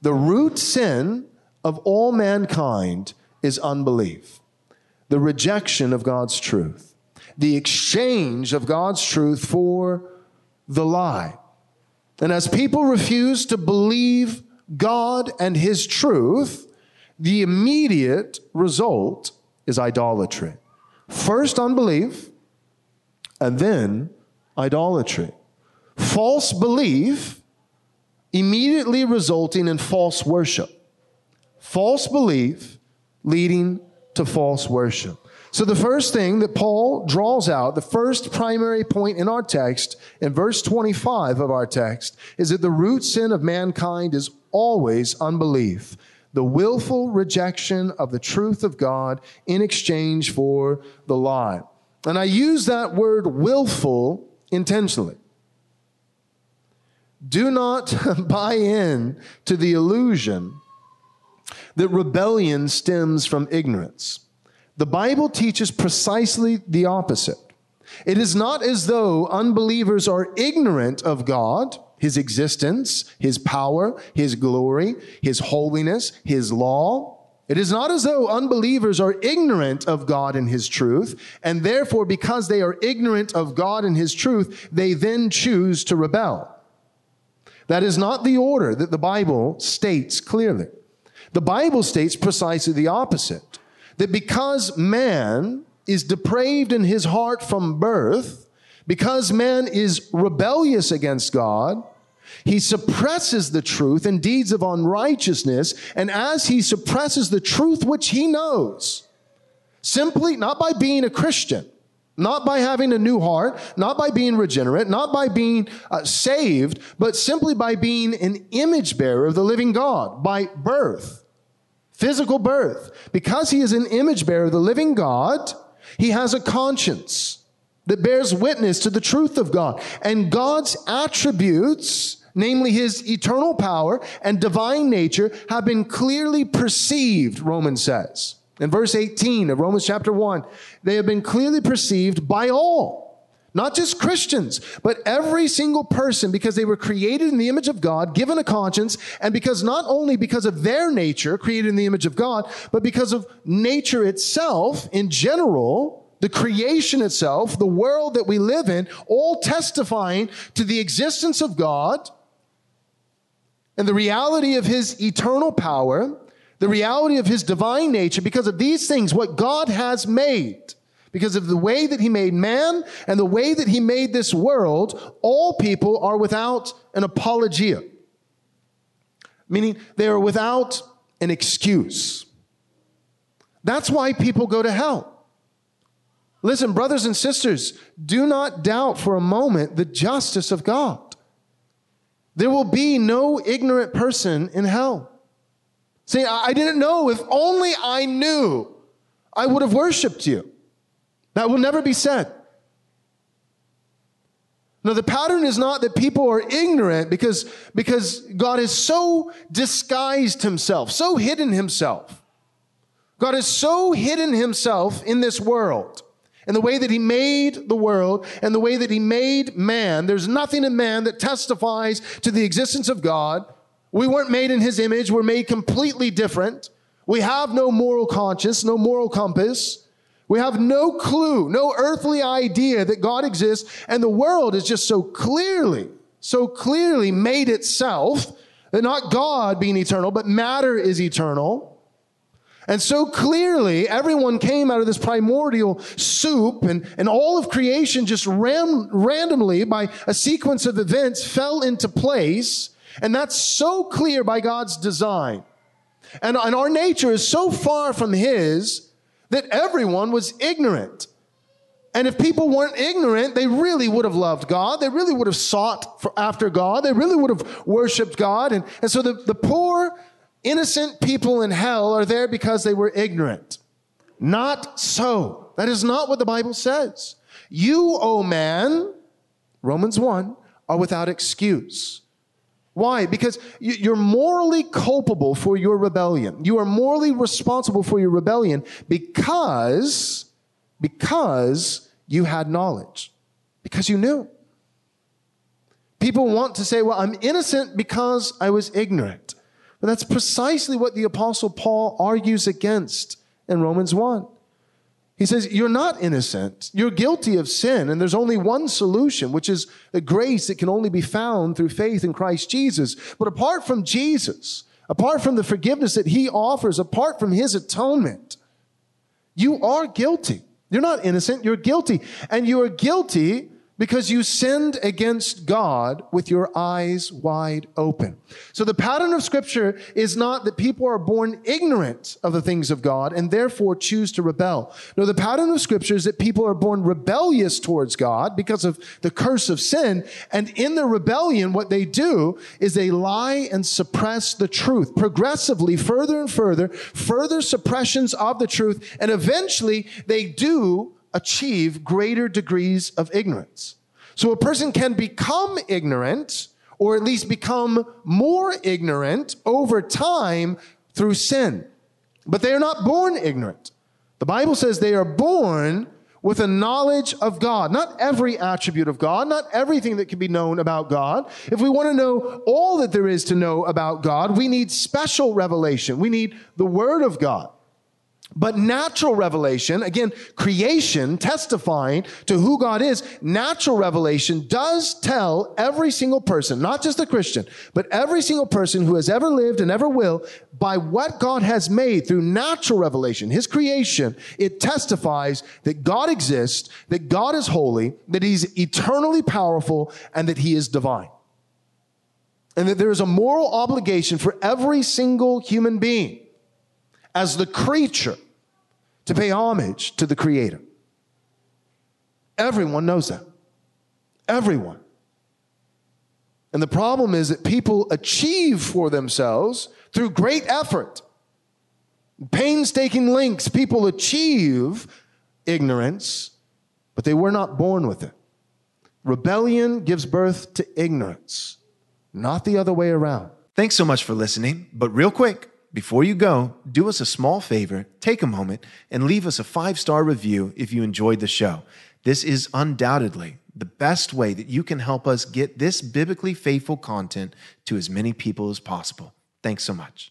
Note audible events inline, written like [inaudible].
The root sin of all mankind is unbelief, the rejection of God's truth, the exchange of God's truth for the lie. And as people refuse to believe God and His truth, the immediate result is idolatry. First, unbelief, and then idolatry. False belief immediately resulting in false worship. False belief leading to false worship. So, the first thing that Paul draws out, the first primary point in our text, in verse 25 of our text, is that the root sin of mankind is always unbelief, the willful rejection of the truth of God in exchange for the lie. And I use that word willful intentionally. Do not [laughs] buy in to the illusion that rebellion stems from ignorance. The Bible teaches precisely the opposite. It is not as though unbelievers are ignorant of God, His existence, His power, His glory, His holiness, His law. It is not as though unbelievers are ignorant of God and His truth, and therefore, because they are ignorant of God and His truth, they then choose to rebel. That is not the order that the Bible states clearly. The Bible states precisely the opposite. That because man is depraved in his heart from birth, because man is rebellious against God, he suppresses the truth in deeds of unrighteousness. And as he suppresses the truth which he knows, simply not by being a Christian, not by having a new heart, not by being regenerate, not by being uh, saved, but simply by being an image bearer of the living God by birth, physical birth. Because he is an image bearer of the living God, he has a conscience that bears witness to the truth of God. And God's attributes, namely his eternal power and divine nature, have been clearly perceived, Romans says. In verse 18 of Romans chapter 1, they have been clearly perceived by all. Not just Christians, but every single person because they were created in the image of God, given a conscience, and because not only because of their nature, created in the image of God, but because of nature itself in general, the creation itself, the world that we live in, all testifying to the existence of God and the reality of his eternal power the reality of his divine nature because of these things, what God has made. Because of the way that he made man and the way that he made this world, all people are without an apologia. Meaning they are without an excuse. That's why people go to hell. Listen, brothers and sisters, do not doubt for a moment the justice of God. There will be no ignorant person in hell. Say, I didn't know. If only I knew, I would have worshiped you. That will never be said. Now, the pattern is not that people are ignorant because, because God has so disguised himself, so hidden himself. God has so hidden himself in this world and the way that he made the world and the way that he made man. There's nothing in man that testifies to the existence of God we weren't made in his image. We're made completely different. We have no moral conscience, no moral compass. We have no clue, no earthly idea that God exists. And the world is just so clearly, so clearly made itself that not God being eternal, but matter is eternal. And so clearly, everyone came out of this primordial soup, and, and all of creation just ran, randomly by a sequence of events fell into place and that's so clear by God's design. And, and our nature is so far from His that everyone was ignorant. And if people weren't ignorant, they really would have loved God. They really would have sought for, after God. They really would have worshiped God. And, and so the, the poor, innocent people in hell are there because they were ignorant. Not so. That is not what the Bible says. You, O oh man, Romans 1, are without excuse. Why? Because you're morally culpable for your rebellion. You are morally responsible for your rebellion because, because you had knowledge. Because you knew. People want to say, well, I'm innocent because I was ignorant. But that's precisely what the apostle Paul argues against in Romans 1. He says, You're not innocent. You're guilty of sin. And there's only one solution, which is the grace that can only be found through faith in Christ Jesus. But apart from Jesus, apart from the forgiveness that he offers, apart from his atonement, you are guilty. You're not innocent. You're guilty. And you are guilty because you sinned against God with your eyes wide open. So the pattern of scripture is not that people are born ignorant of the things of God and therefore choose to rebel. No, the pattern of scripture is that people are born rebellious towards God because of the curse of sin. And in their rebellion, what they do is they lie and suppress the truth progressively, further and further, further suppressions of the truth. And eventually they do achieve greater degrees of ignorance. So a person can become ignorant or at least become more ignorant over time through sin. But they are not born ignorant. The Bible says they are born with a knowledge of God. Not every attribute of God, not everything that can be known about God. If we want to know all that there is to know about God, we need special revelation. We need the Word of God. But natural revelation, again, creation testifying to who God is, natural revelation does tell every single person, not just a Christian, but every single person who has ever lived and ever will, by what God has made through natural revelation, his creation, it testifies that God exists, that God is holy, that he's eternally powerful, and that he is divine. And that there is a moral obligation for every single human being as the creature to pay homage to the Creator. Everyone knows that. Everyone. And the problem is that people achieve for themselves through great effort, painstaking links, people achieve ignorance, but they were not born with it. Rebellion gives birth to ignorance, not the other way around. Thanks so much for listening, but real quick, before you go, do us a small favor, take a moment, and leave us a five star review if you enjoyed the show. This is undoubtedly the best way that you can help us get this biblically faithful content to as many people as possible. Thanks so much.